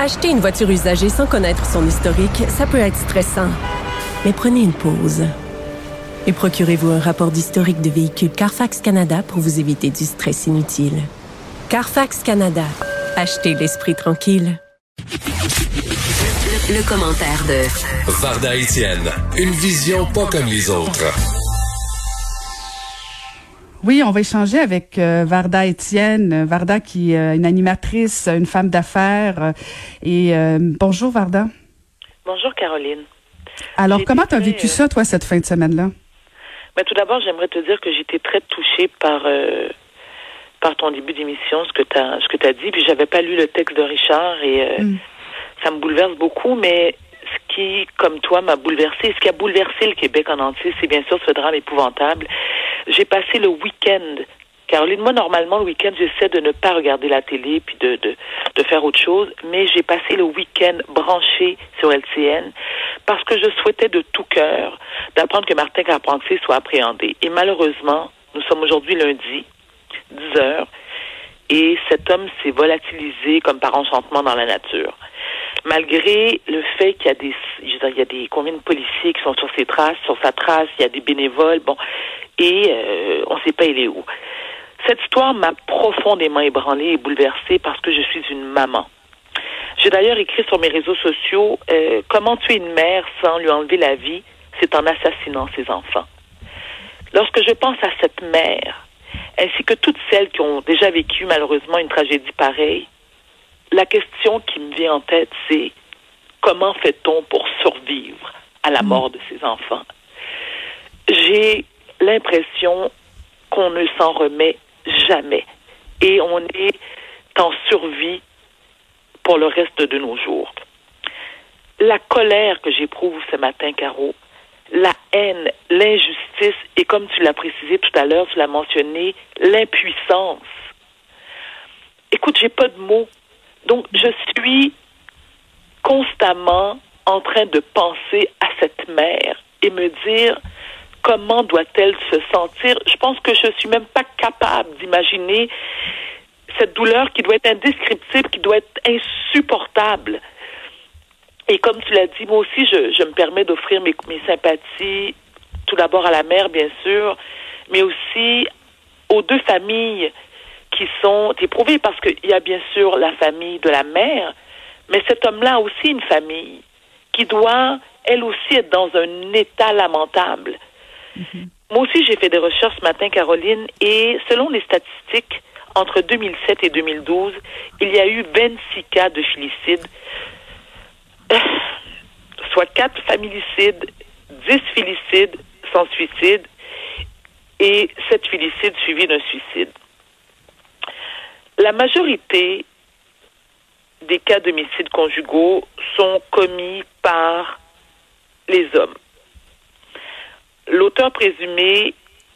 Acheter une voiture usagée sans connaître son historique, ça peut être stressant. Mais prenez une pause. Et procurez-vous un rapport d'historique de véhicule Carfax Canada pour vous éviter du stress inutile. Carfax Canada. Achetez l'esprit tranquille. Le, commentaire de Varda Etienne, une vision pas comme les autres. Oui, on va échanger avec euh, Varda Étienne. Varda qui est euh, une animatrice, une femme d'affaires. Euh, et bonjour Varda. Bonjour Caroline. Alors, comment tu as vécu ça, toi, cette fin de semaine-là? Ben, tout d'abord, j'aimerais te dire que j'étais très touchée par par ton début d'émission, ce que tu as ce que as dit. Puis j'avais pas lu le texte de Richard et mm. ça me bouleverse beaucoup, mais ce qui, comme toi, m'a bouleversé, ce qui a bouleversé le Québec en entier, c'est bien sûr ce drame épouvantable. J'ai passé le week-end Caroline, moi, normalement, le week-end, j'essaie de ne pas regarder la télé puis de, de, de faire autre chose, mais j'ai passé le week-end branché sur LCN parce que je souhaitais de tout cœur d'apprendre que Martin Carpentier soit appréhendé. Et malheureusement, nous sommes aujourd'hui lundi, 10 heures, et cet homme s'est volatilisé comme par enchantement dans la nature malgré le fait qu'il y a des, il y a des combien de policiers qui sont sur ses traces, sur sa trace, il y a des bénévoles, bon, et euh, on ne sait pas il est où. Cette histoire m'a profondément ébranlée et bouleversée parce que je suis une maman. J'ai d'ailleurs écrit sur mes réseaux sociaux euh, comment tuer une mère sans lui enlever la vie, c'est en assassinant ses enfants. Lorsque je pense à cette mère, ainsi que toutes celles qui ont déjà vécu malheureusement une tragédie pareille, la question qui me vient en tête, c'est comment fait-on pour survivre à la mort de ses enfants? J'ai l'impression qu'on ne s'en remet jamais et on est en survie pour le reste de nos jours. La colère que j'éprouve ce matin, Caro, la haine, l'injustice et comme tu l'as précisé tout à l'heure, tu l'as mentionné, l'impuissance. Écoute, j'ai pas de mots donc, je suis constamment en train de penser à cette mère et me dire comment doit-elle se sentir? Je pense que je suis même pas capable d'imaginer cette douleur qui doit être indescriptible, qui doit être insupportable. Et comme tu l'as dit, moi aussi, je, me permets d'offrir mes, mes sympathies, tout d'abord à la mère, bien sûr, mais aussi aux deux familles qui sont éprouvées parce qu'il y a bien sûr la famille de la mère, mais cet homme-là a aussi une famille qui doit, elle aussi, être dans un état lamentable. Mhm. Moi aussi, j'ai fait des recherches ce matin, Caroline, et selon les statistiques, entre 2007 et 2012, il y a eu 26 cas de filicide, soit 4 familicides, 10 filicides sans suicide et 7 filicides suivis d'un suicide. La majorité des cas d'homicides conjugaux sont commis par les hommes. L'auteur présumé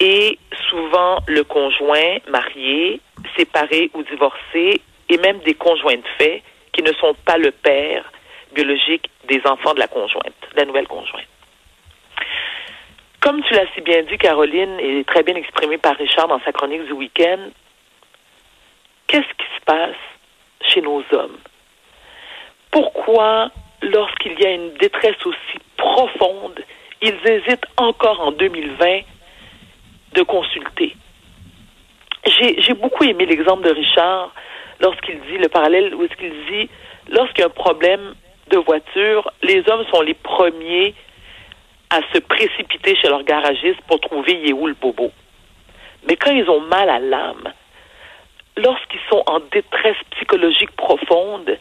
est souvent le conjoint marié, séparé ou divorcé, et même des conjoints de fait qui ne sont pas le père biologique des enfants de la conjointe, de la nouvelle conjointe. Comme tu l'as si bien dit, Caroline, et très bien exprimé par Richard dans sa chronique du week-end, qu'est-ce qui se passe chez nos hommes? Pourquoi, lorsqu'il y a une détresse aussi profonde, ils hésitent encore en 2020 de consulter? J'ai beaucoup aimé l'exemple de Richard lorsqu'il dit le parallèle où est-ce qu'il dit lorsqu'il y a un problème de voiture, les hommes sont les premiers à se précipiter chez leur garagiste pour trouver il où le bobo. Mais quand ils ont mal à l'âme, lorsqu'ils sont en détresse psychologique profonde,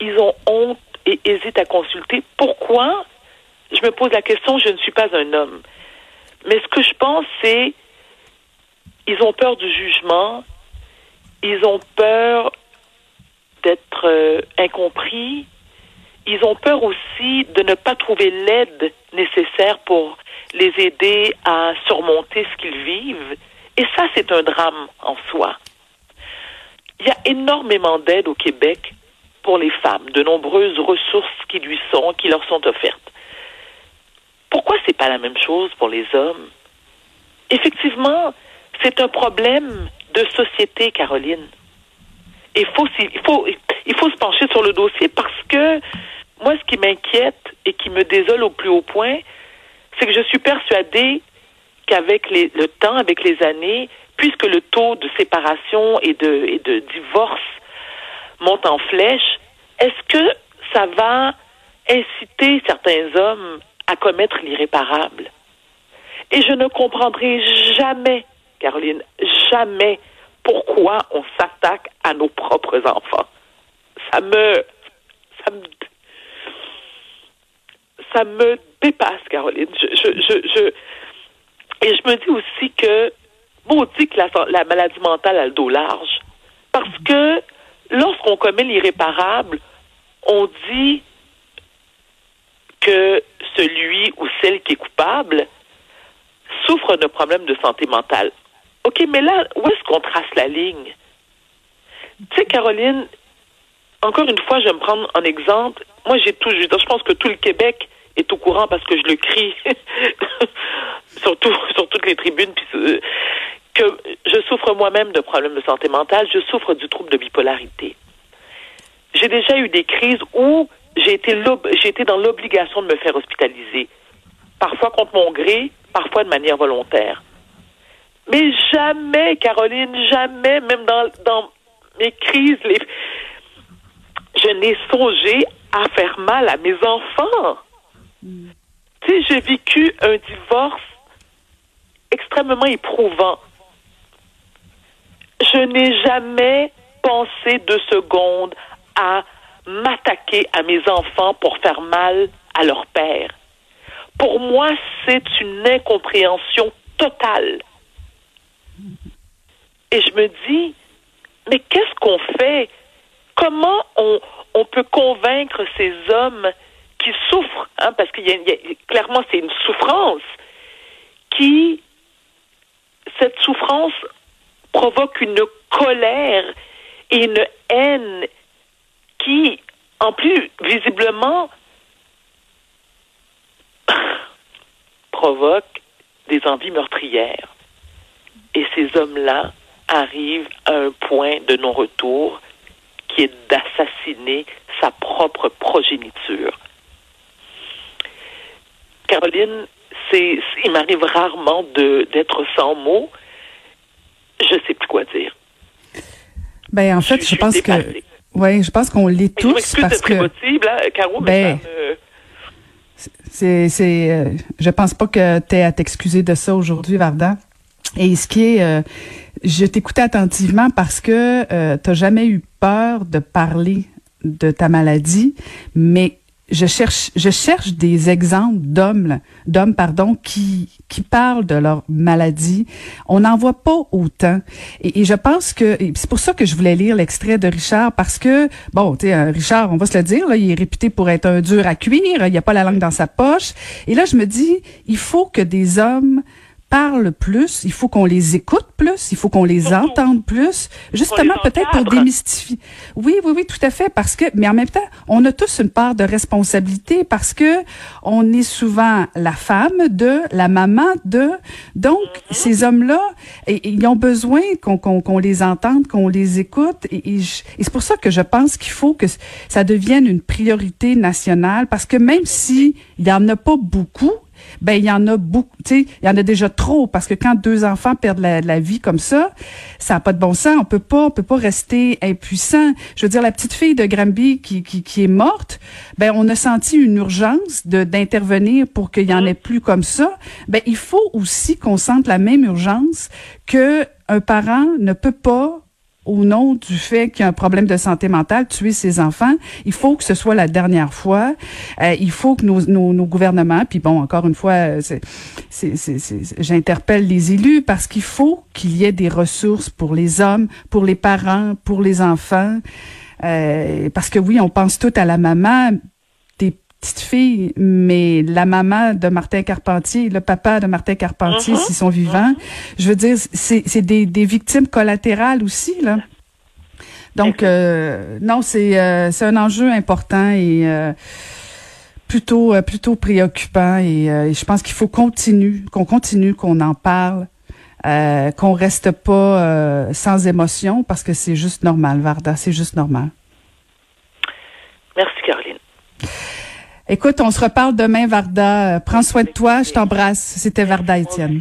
ils ont honte et hésitent à consulter. Pourquoi? Je me pose la question, je ne suis pas un homme. Mais ce que je pense, c'est ils ont peur du jugement, ils ont peur d'être euh, incompris, ils ont peur aussi de ne pas trouver l'aide nécessaire pour les aider à surmonter ce qu'ils vivent. Et ça, c'est un drame en soi. Il y a énormément d'aide au Québec pour les femmes, de nombreuses ressources qui lui sont, qui leur sont offertes. Pourquoi c'est pas la même chose pour les hommes? Effectivement, c'est un problème de société, Caroline. Il faut, il faut, il faut se pencher sur le dossier parce que moi, ce qui m'inquiète et qui me désole au plus haut point, c'est que je suis persuadée qu'avec le temps, avec les années, puisque le taux de séparation et de, divorce monte en flèche, est-ce que ça va inciter certains hommes à commettre l'irréparable? Et je ne comprendrai jamais, Caroline, jamais pourquoi on s'attaque à nos propres enfants. Ça me, ça me, ça me dépasse, Caroline. Je, je, je, et je me dis aussi que, dit que la, la maladie mentale a le dos large. Parce que lorsqu'on commet l'irréparable, on dit que celui ou celle qui est coupable souffre d'un problème de santé mentale. OK, mais là, où est-ce qu'on trace la ligne? Tu sais, Caroline, encore une fois, je vais me prendre en exemple. Moi, j'ai tout, je, pense que tout le Québec est au courant parce que je le crie, sur toutes les tribunes, euh, que je souffre moi-même de problèmes de santé mentale, je souffre du trouble de bipolarité. J'ai déjà eu des crises où j'ai été, j'ai été dans l'obligation de me faire hospitaliser, parfois contre mon gré, parfois de manière volontaire. Mais jamais, Caroline, jamais, même dans, dans mes crises, les... je n'ai songé à faire mal à mes enfants. Tu sais, j'ai vécu un divorce extrêmement éprouvant. Je n'ai jamais pensé deux secondes à m'attaquer à mes enfants pour faire mal à leur père. Pour moi, c'est une incompréhension totale. Et je me dis, mais qu'est-ce qu'on fait? Comment on, peut convaincre ces hommes qui souffrent, hein, parce qu'il y, a clairement c'est une souffrance qui cette souffrance provoque une colère et une haine qui, en plus, visiblement, provoque des envies meurtrières. Et ces hommes-là arrivent à un point de non-retour qui est d'assassiner sa propre progéniture. Caroline, c'est, il m'arrive rarement d'être sans mots. Je sais plus quoi dire. Ben, en fait, je, pense que, oui, je pense qu'on l'est tous je parce que, possible, hein, Caro, ben, c'est, c'est, euh, je pense pas que tu à t'excuser de ça aujourd'hui, Varda. Et ce qui est, euh, je t'écoutais attentivement parce que euh, tu jamais eu peur de parler de ta maladie, mais je cherche, je cherche des exemples d'hommes, d'hommes, pardon, qui, qui parlent de leur maladie. On n'en voit pas autant. Et, je pense que, c'est pour ça que je voulais lire l'extrait de Richard, parce que, bon, tu sais, euh, Richard, on va se le dire, là, il est réputé pour être un dur à cuire, il n'y a pas la langue dans sa poche. Et là, je me dis, il faut que des hommes parlent plus, il faut qu'on les écoute plus, il faut qu'on les entende plus, justement peut-être pour démystifier. Oui, oui, oui, tout à fait, parce que, mais en même temps, on a tous une part de responsabilité parce que on est souvent la femme de, la maman de, donc mm-hmm. ces hommes-là, ils ont besoin qu'on qu'on les entende, qu'on les écoute, et, et c'est pour ça que je pense qu'il faut que ça devienne une priorité nationale, parce que même si il y en a pas beaucoup, ben il y en a beaucoup, tu sais, il y en a déjà trop parce que quand deux enfants perdent la, vie comme ça, ça n'a pas de bon sens. On peut pas, on peut pas rester impuissant. Je veux dire, la petite fille de Granby qui, qui, qui est morte, ben on a senti une urgence de d'intervenir pour qu'il y en ait plus comme ça. Ben il faut aussi qu'on sente la même urgence que un parent ne peut pas au nom du fait qu'il y a un problème de santé mentale, tuer ses enfants. Il faut que ce soit la dernière fois. Euh, il faut que nos, nos, nos, gouvernements, puis bon, encore une fois, j'interpelle les élus parce qu'il faut qu'il y ait des ressources pour les hommes, pour les parents, pour les enfants. Euh, parce que oui, on pense tout à la maman, petite fille, mais la maman de Martin Carpentier, le papa de Martin Carpentier, uh-huh. s'ils sont vivants, uh-huh. je veux dire, c'est des, des victimes collatérales aussi, là. Donc, euh, non, c'est euh, c'est un enjeu important et euh, plutôt plutôt préoccupant et, je pense qu'il faut continuer, qu'on continue, qu'on en parle, qu'on reste pas sans émotion parce que c'est juste normal, Varda, c'est juste normal. Caroline. Écoute, on se reparle demain, Varda. Prends soin de toi. Je t'embrasse. C'était Varda Étienne.